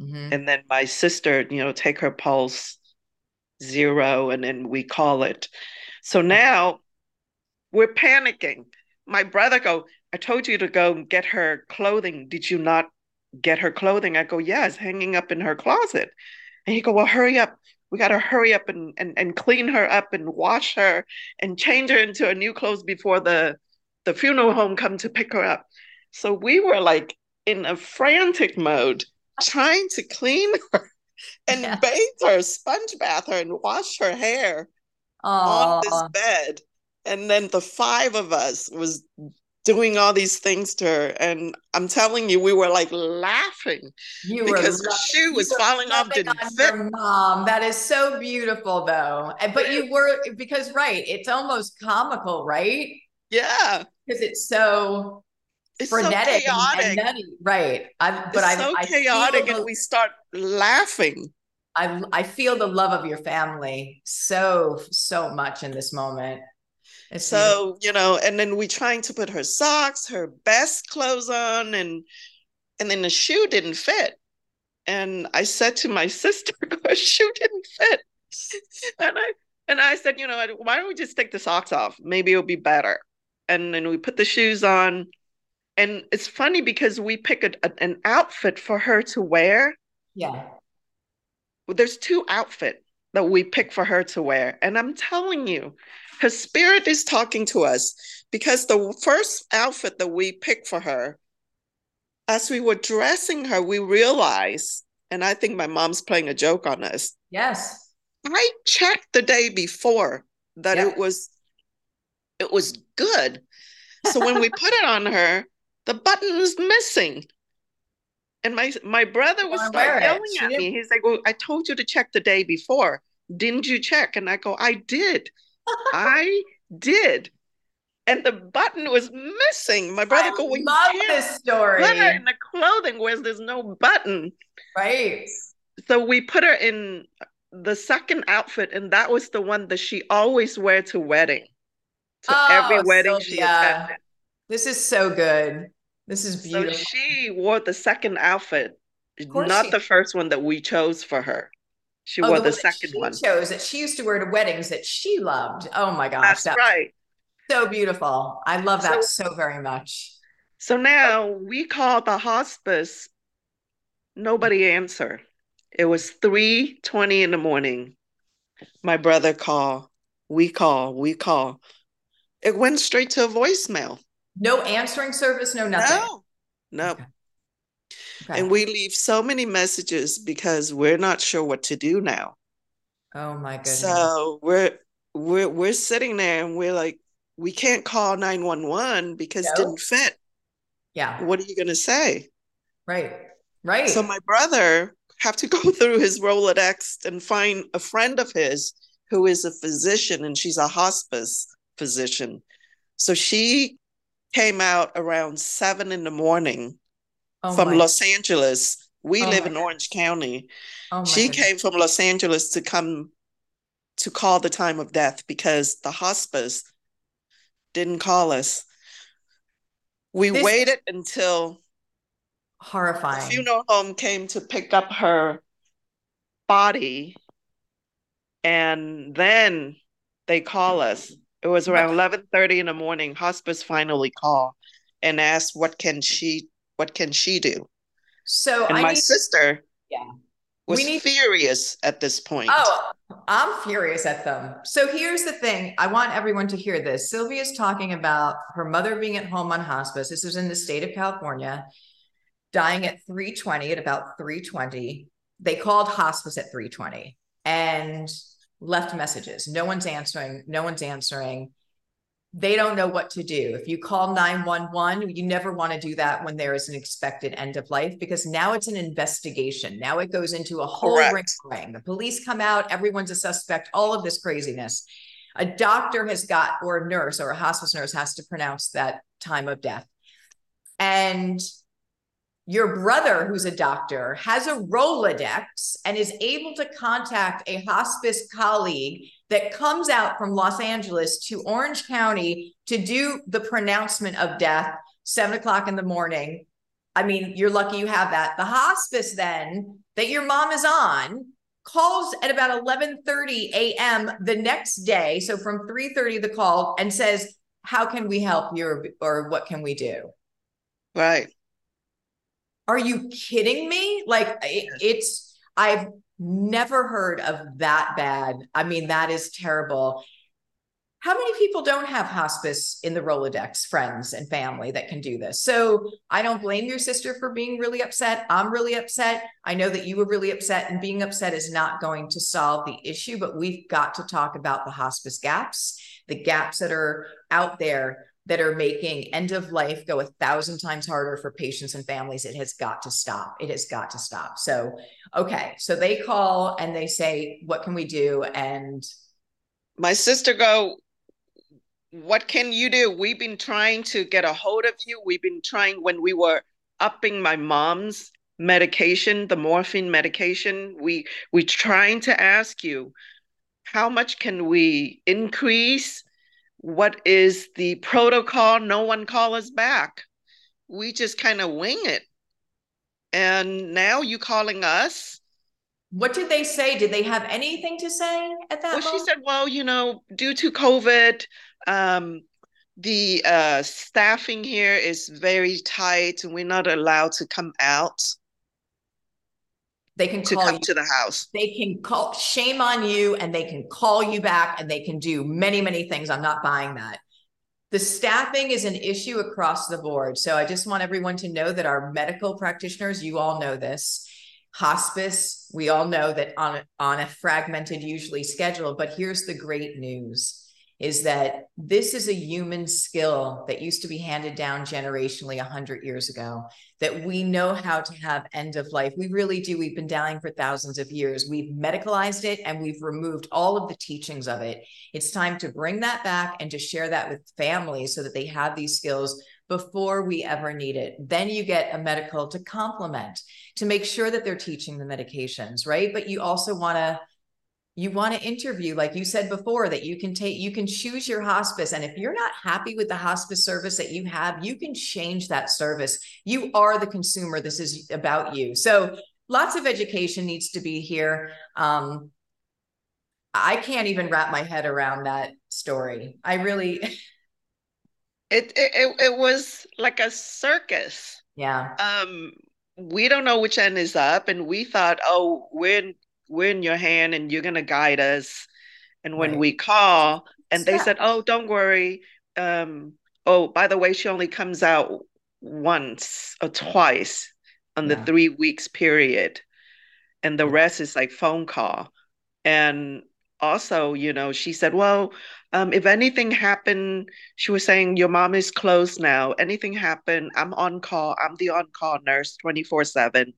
Mm-hmm. And then my sister, you know, take her pulse zero and then we call it. So now we're panicking. My brother go, I told you to go get her clothing. Did you not get her clothing? I go, it's hanging up in her closet. And he go, well, hurry up. We got to hurry up and, and, and clean her up and wash her and change her into a new clothes before the, the funeral home come to pick her up. So we were like in a frantic mode trying to clean her and yeah. bathe her, sponge bath her, and wash her hair Aww. on this bed. And then the five of us was doing all these things to her. And I'm telling you, we were like laughing you because her shoe was falling off didn't fit. Mom, that is so beautiful though. Eh, but you were because right, it's almost comical, right? Yeah. Because it's so it's frenetic so chaotic. And, and right. I, but it's so I, chaotic, the, and we start laughing. I I feel the love of your family so so much in this moment. It's so you know, and then we trying to put her socks, her best clothes on, and and then the shoe didn't fit. And I said to my sister, "Her shoe didn't fit," and I and I said, "You know, why don't we just take the socks off? Maybe it'll be better." And then we put the shoes on and it's funny because we pick a, a, an outfit for her to wear. Yeah. There's two outfit that we pick for her to wear. And I'm telling you, her spirit is talking to us because the first outfit that we picked for her, as we were dressing her, we realized, and I think my mom's playing a joke on us. Yes. I checked the day before that it was it was good. So when we put it on her, the button was missing. And my my brother was like yelling at me. He's like, Well, I told you to check the day before. Didn't you check? And I go, I did. I did. And the button was missing. My brother I go, well, love this story. Put her in the clothing where there's no button. Right. So we put her in the second outfit, and that was the one that she always wear to wedding. to oh, every wedding Sylvia. she attended. This is so good. This is beautiful. So she wore the second outfit, not she... the first one that we chose for her. She oh, wore the, the second one. She chose that she used to wear to weddings that she loved. Oh my gosh, that's, that's right. So beautiful. I love that so, so very much. So now we call the hospice. Nobody answer. It was three twenty in the morning. My brother call. We call. We call. It went straight to a voicemail. No answering service. No nothing. No. No. Okay. Okay. And we leave so many messages because we're not sure what to do now. Oh my goodness. So we're we're we're sitting there and we're like, we can't call 911 because no. it didn't fit. Yeah. What are you gonna say? Right. Right. So my brother have to go through his Rolodex and find a friend of his who is a physician and she's a hospice physician. So she came out around seven in the morning oh from Los Angeles. We oh live in Orange County. Oh she came from Los Angeles to come to call the time of death because the hospice didn't call us. We this waited until horrifying. The funeral home came to pick up her body, and then they call us. It was around eleven thirty in the morning. Hospice finally called and asked, "What can she what can she do? So and I my need, sister yeah. was we need, furious at this point. Oh, I'm furious at them. So here's the thing. I want everyone to hear this. Sylvia's talking about her mother being at home on hospice. This is in the state of California, dying at 320 at about 320. They called hospice at 320 and left messages. No one's answering. No one's answering they don't know what to do. If you call 911, you never want to do that when there is an expected end of life because now it's an investigation. Now it goes into a whole ring ring. The police come out, everyone's a suspect, all of this craziness. A doctor has got, or a nurse or a hospice nurse has to pronounce that time of death. And your brother, who's a doctor, has a Rolodex and is able to contact a hospice colleague that comes out from Los Angeles to Orange County to do the pronouncement of death, seven o'clock in the morning. I mean, you're lucky you have that. The hospice then that your mom is on calls at about 11:30 a.m. the next day. So from 3:30 the call and says, "How can we help you or what can we do?" Right. Are you kidding me? Like it, it's I've never heard of that bad. I mean, that is terrible. How many people don't have hospice in the Rolodex, friends and family that can do this? So I don't blame your sister for being really upset. I'm really upset. I know that you were really upset, and being upset is not going to solve the issue, but we've got to talk about the hospice gaps, the gaps that are out there that are making end of life go a thousand times harder for patients and families. It has got to stop. It has got to stop. So, okay. So they call and they say, What can we do? And my sister go, What can you do? We've been trying to get a hold of you. We've been trying when we were upping my mom's medication, the morphine medication. We we trying to ask you, how much can we increase? What is the protocol? No one call us back. We just kind of wing it. And now you calling us? What did they say? Did they have anything to say at that? Well, moment? she said, well, you know, due to COVID, um, the uh, staffing here is very tight and we're not allowed to come out. They can to call come you to the house. They can call shame on you and they can call you back and they can do many, many things. I'm not buying that. The staffing is an issue across the board. So I just want everyone to know that our medical practitioners, you all know this, hospice, we all know that on, on a fragmented, usually schedule. But here's the great news is that this is a human skill that used to be handed down generationally 100 years ago that we know how to have end of life. We really do. We've been dying for thousands of years. We've medicalized it and we've removed all of the teachings of it. It's time to bring that back and to share that with families so that they have these skills before we ever need it. Then you get a medical to complement to make sure that they're teaching the medications right? But you also want to you want to interview like you said before that you can take you can choose your hospice and if you're not happy with the hospice service that you have you can change that service. You are the consumer this is about you. So lots of education needs to be here. Um, i can't even wrap my head around that story. I really it, it it was like a circus. Yeah. Um we don't know which end is up and we thought oh we're we're in your hand and you're going to guide us. And when right. we call, and they said, oh, don't worry. Um, oh, by the way, she only comes out once or twice on yeah. the three weeks period. And the rest is like phone call. And also, you know, she said, well, um, if anything happened, she was saying, your mom is closed now. Anything happened, I'm on call. I'm the on call nurse 24 7.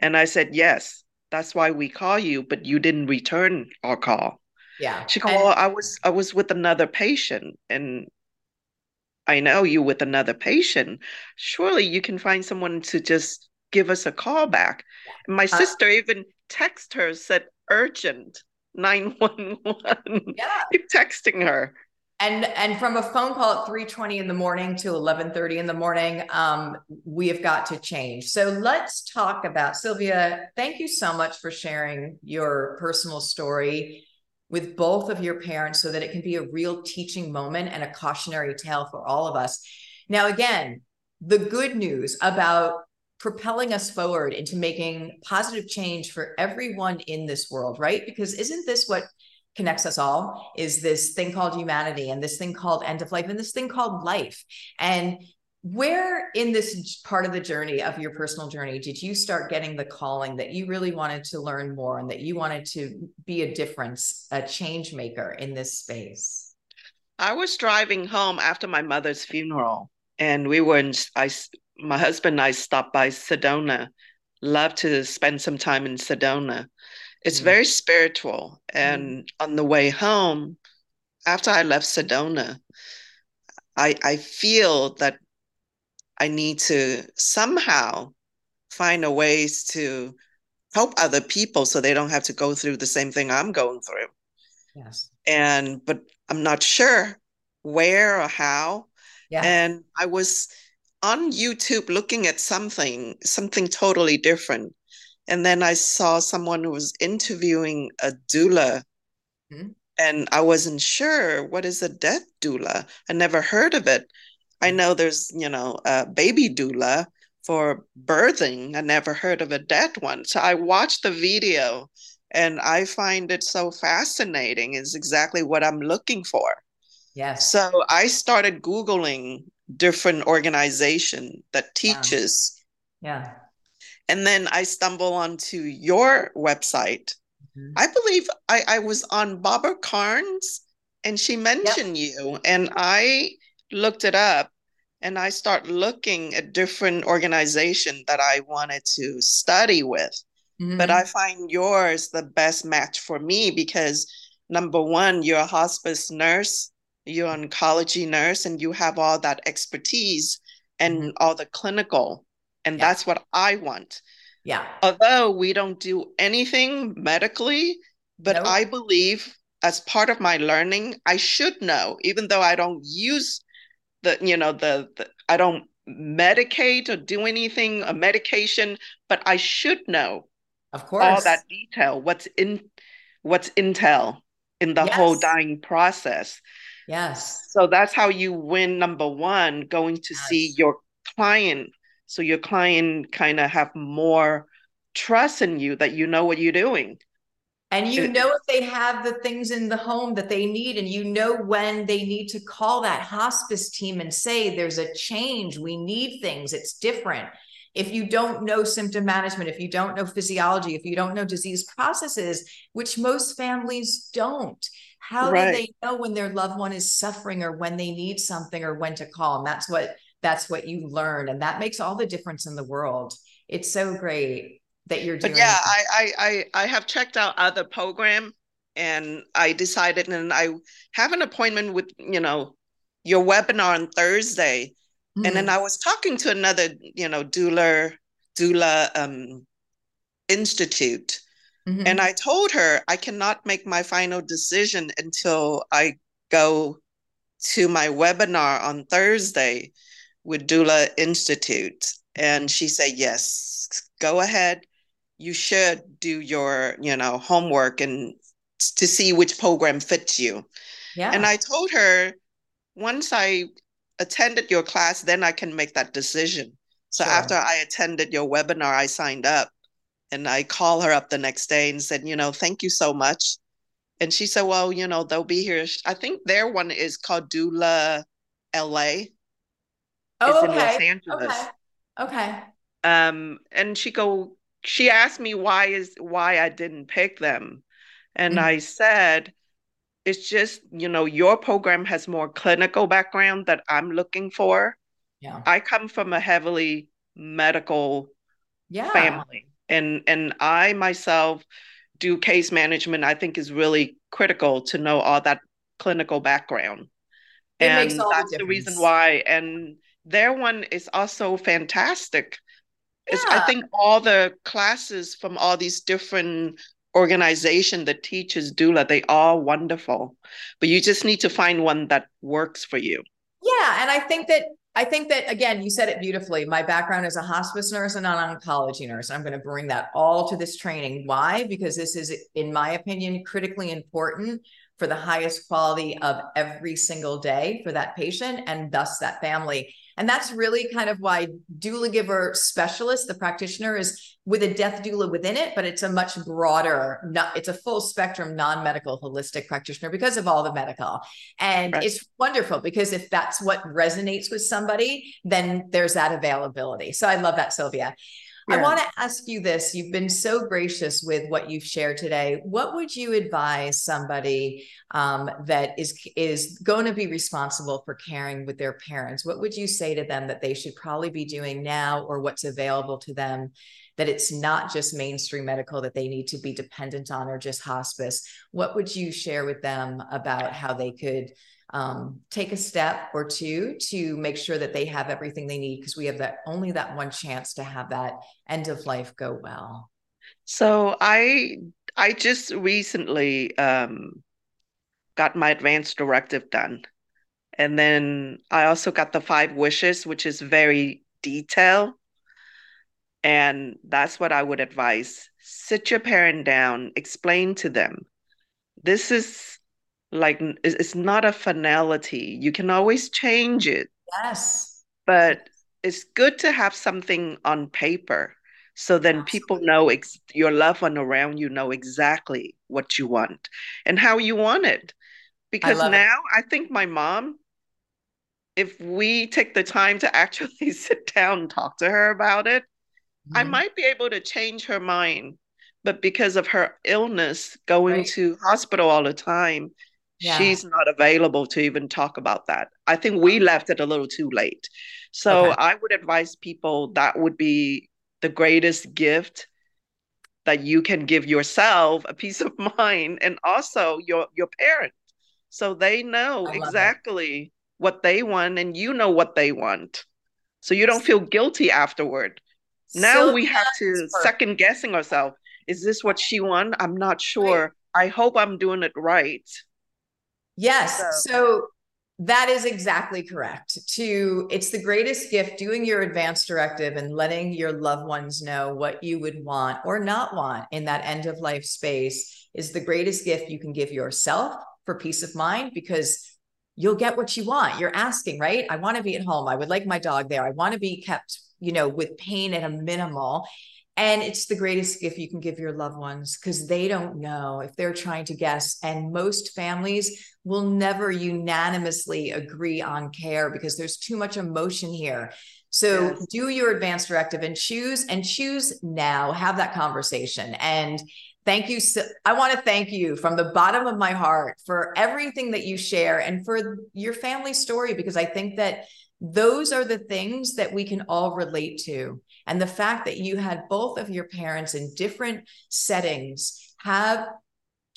And I said, yes that's why we call you, but you didn't return our call. Yeah. She called, well, I was I was with another patient and I know you with another patient. Surely you can find someone to just give us a call back. My uh, sister even text her, said urgent 911. Yeah. Keep texting her and and from a phone call at 3:20 in the morning to 11:30 in the morning um, we have got to change. So let's talk about sylvia thank you so much for sharing your personal story with both of your parents so that it can be a real teaching moment and a cautionary tale for all of us. Now again the good news about propelling us forward into making positive change for everyone in this world right? Because isn't this what connects us all is this thing called humanity and this thing called end of life and this thing called life. And where in this part of the journey of your personal journey did you start getting the calling that you really wanted to learn more and that you wanted to be a difference, a change maker in this space? I was driving home after my mother's funeral, and we were in. I, my husband and I stopped by Sedona. Love to spend some time in Sedona, it's mm. very spiritual. And mm. on the way home, after I left Sedona, I I feel that I need to somehow find a ways to help other people so they don't have to go through the same thing I'm going through. Yes. And but I'm not sure where or how. Yeah. And I was on YouTube looking at something, something totally different. And then I saw someone who was interviewing a doula. Mm-hmm. And I wasn't sure what is a death doula. I never heard of it. I know there's, you know, a baby doula for birthing. I never heard of a death one. So I watched the video and I find it so fascinating. Is exactly what I'm looking for. Yes. So I started Googling different organization that teaches yeah and then I stumble onto your website. Mm-hmm. I believe I, I was on Barbara Karnes and she mentioned yep. you and I looked it up and I start looking at different organization that I wanted to study with. Mm-hmm. But I find yours the best match for me because number one, you're a hospice nurse, you're an oncology nurse, and you have all that expertise and mm-hmm. all the clinical and yeah. that's what I want. Yeah. Although we don't do anything medically, but nope. I believe as part of my learning, I should know, even though I don't use the, you know, the, the I don't medicate or do anything, a medication, but I should know of course all that detail, what's in what's intel in the yes. whole dying process. Yes. So that's how you win number one, going to yes. see your client so your client kind of have more trust in you that you know what you're doing. And you know if they have the things in the home that they need and you know when they need to call that hospice team and say there's a change. We need things. It's different. If you don't know symptom management if you don't know physiology if you don't know disease processes which most families don't how right. do they know when their loved one is suffering or when they need something or when to call? And that's what that's what you learn and that makes all the difference in the world it's so great that you're doing but yeah I, I i have checked out other program and i decided and i have an appointment with you know your webinar on thursday mm. and then mm. i was talking to another you know doula doula um institute Mm-hmm. And I told her I cannot make my final decision until I go to my webinar on Thursday with Doula Institute. And she said, yes, go ahead. You should do your, you know, homework and to see which program fits you. Yeah. And I told her once I attended your class, then I can make that decision. So sure. after I attended your webinar, I signed up and I called her up the next day and said, you know, thank you so much. And she said, well, you know, they'll be here. I think their one is called Doula LA. Oh, it's okay. in Los Angeles. Okay. Okay. Um, and she go, she asked me why is why I didn't pick them. And mm-hmm. I said, it's just, you know, your program has more clinical background that I'm looking for. Yeah. I come from a heavily medical yeah. family. And and I myself do case management, I think is really critical to know all that clinical background. It and that's the, the, reason why. And their one is also fantastic. Yeah. I think all the classes from all these different organization that teaches doula they are wonderful. But you just need to find one that works for you. Yeah and i think that i think that again you said it beautifully. My background is a hospice nurse and an oncology nurse. I'm going to bring that all to this training. Why? Because this is in my opinion critically important for the highest quality of every single day for that patient and thus that family and that's really kind of why doula giver specialist, the practitioner, is with a death doula within it, but it's a much broader, not it's a full spectrum, non-medical, holistic practitioner because of all the medical. And right. it's wonderful because if that's what resonates with somebody, then there's that availability. So I love that, Sylvia. Yeah. I want to ask you this. You've been so gracious with what you've shared today. What would you advise somebody um, that is is going to be responsible for caring with their parents? What would you say to them that they should probably be doing now, or what's available to them? That it's not just mainstream medical that they need to be dependent on, or just hospice. What would you share with them about how they could um, take a step or two to make sure that they have everything they need because we have that only that one chance to have that end of life go well. So i i just recently um, got my advance directive done. And then i also got the five wishes which is very detailed and that's what i would advise. Sit your parent down. Explain to them. This is like it's not a finality you can always change it yes but it's good to have something on paper so then Absolutely. people know ex- your loved one around you know exactly what you want and how you want it because I now it. i think my mom if we take the time to actually sit down and talk to her about it mm-hmm. i might be able to change her mind but because of her illness going right. to hospital all the time yeah. she's not available to even talk about that. I think we left it a little too late. So okay. I would advise people that would be the greatest gift that you can give yourself a peace of mind and also your your parent so they know exactly it. what they want and you know what they want so you don't feel guilty afterward now so we have to second guessing ourselves is this what she want i'm not sure right. i hope i'm doing it right Yes. So. so that is exactly correct. To it's the greatest gift doing your advance directive and letting your loved ones know what you would want or not want in that end of life space is the greatest gift you can give yourself for peace of mind because you'll get what you want. You're asking, right? I want to be at home. I would like my dog there. I want to be kept, you know, with pain at a minimal. And it's the greatest gift you can give your loved ones because they don't know if they're trying to guess. And most families will never unanimously agree on care because there's too much emotion here. So yes. do your advance directive and choose and choose now. Have that conversation. And thank you. So, I want to thank you from the bottom of my heart for everything that you share and for your family story because I think that those are the things that we can all relate to. And the fact that you had both of your parents in different settings have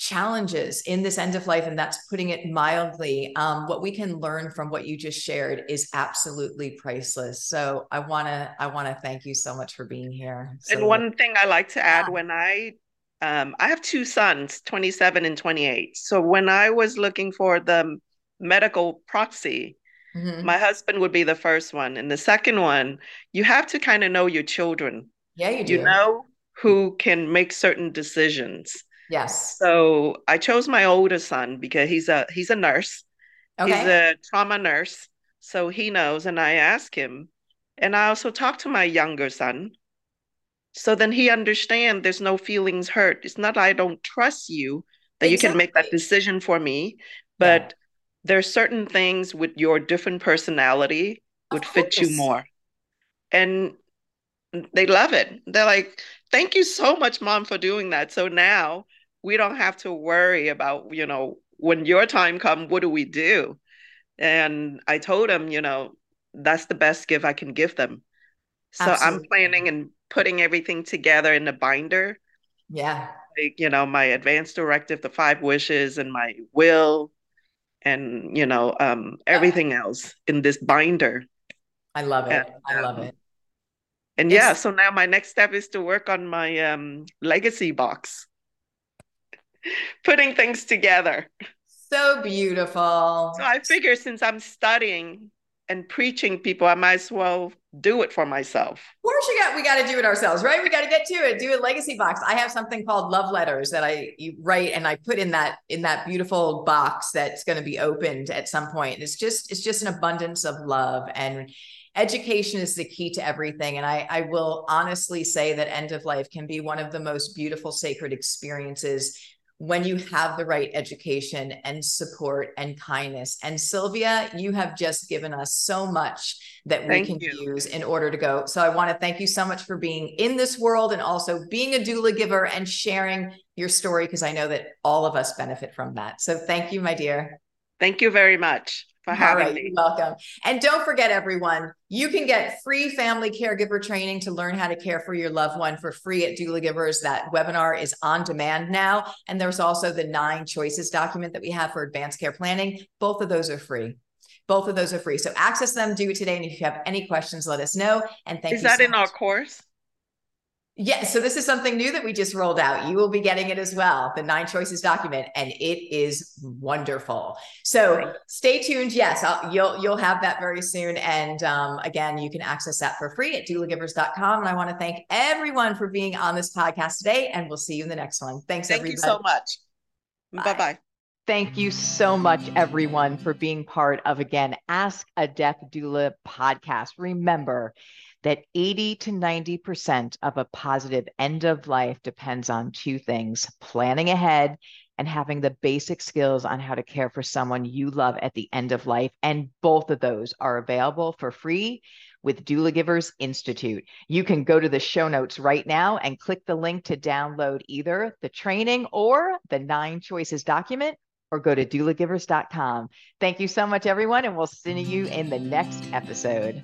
challenges in this end of life, and that's putting it mildly. Um, what we can learn from what you just shared is absolutely priceless. So I want to I want to thank you so much for being here. So, and one thing I like to add yeah. when I um, I have two sons, 27 and 28. So when I was looking for the medical proxy, mm-hmm. my husband would be the first one. And the second one, you have to kind of know your children. Yeah, you do. You know who can make certain decisions. Yes. So I chose my older son because he's a he's a nurse. Okay. He's a trauma nurse. So he knows. And I ask him. And I also talk to my younger son so then he understands there's no feelings hurt. It's not I don't trust you that exactly. you can make that decision for me, but yeah. There's certain things with your different personality would fit you more. And they love it. They're like, thank you so much, mom, for doing that. So now we don't have to worry about, you know, when your time comes, what do we do? And I told them, you know, that's the best gift I can give them. So Absolutely. I'm planning and putting everything together in a binder. Yeah. Like, you know, my advance directive, the five wishes, and my will, and you know, um, everything else in this binder. I love it. And, I love um, it. And it's... yeah, so now my next step is to work on my um, legacy box, putting things together. So beautiful. So I figure since I'm studying and preaching people, I might as well do it for myself. Of course, you got we got to do it ourselves, right? We got to get to it. Do a legacy box. I have something called love letters that I write and I put in that in that beautiful box that's going to be opened at some point. It's just it's just an abundance of love and education is the key to everything. And I I will honestly say that end of life can be one of the most beautiful sacred experiences when you have the right education and support and kindness. And Sylvia, you have just given us so much that thank we can you. use in order to go. So I want to thank you so much for being in this world and also being a doula giver and sharing your story because I know that all of us benefit from that. So thank you, my dear. Thank you very much for having right, me. You're welcome. And don't forget, everyone, you can get free family caregiver training to learn how to care for your loved one for free at Doulagivers. That webinar is on demand now. And there's also the nine choices document that we have for advanced care planning. Both of those are free. Both of those are free. So access them, do it today. And if you have any questions, let us know. And thank is you. Is that so in much. our course? Yeah, so this is something new that we just rolled out. You will be getting it as well, the nine choices document, and it is wonderful. So stay tuned. Yes, I'll, you'll you'll have that very soon. And um, again, you can access that for free at doulagivers.com. And I want to thank everyone for being on this podcast today, and we'll see you in the next one. Thanks, thank everybody. you so much. Bye bye. Thank you so much, everyone, for being part of again Ask a Death Doula podcast. Remember that 80 to 90% of a positive end of life depends on two things planning ahead and having the basic skills on how to care for someone you love at the end of life. And both of those are available for free with Doulagivers Institute. You can go to the show notes right now and click the link to download either the training or the nine choices document or go to doulagivers.com. Thank you so much, everyone, and we'll see you in the next episode.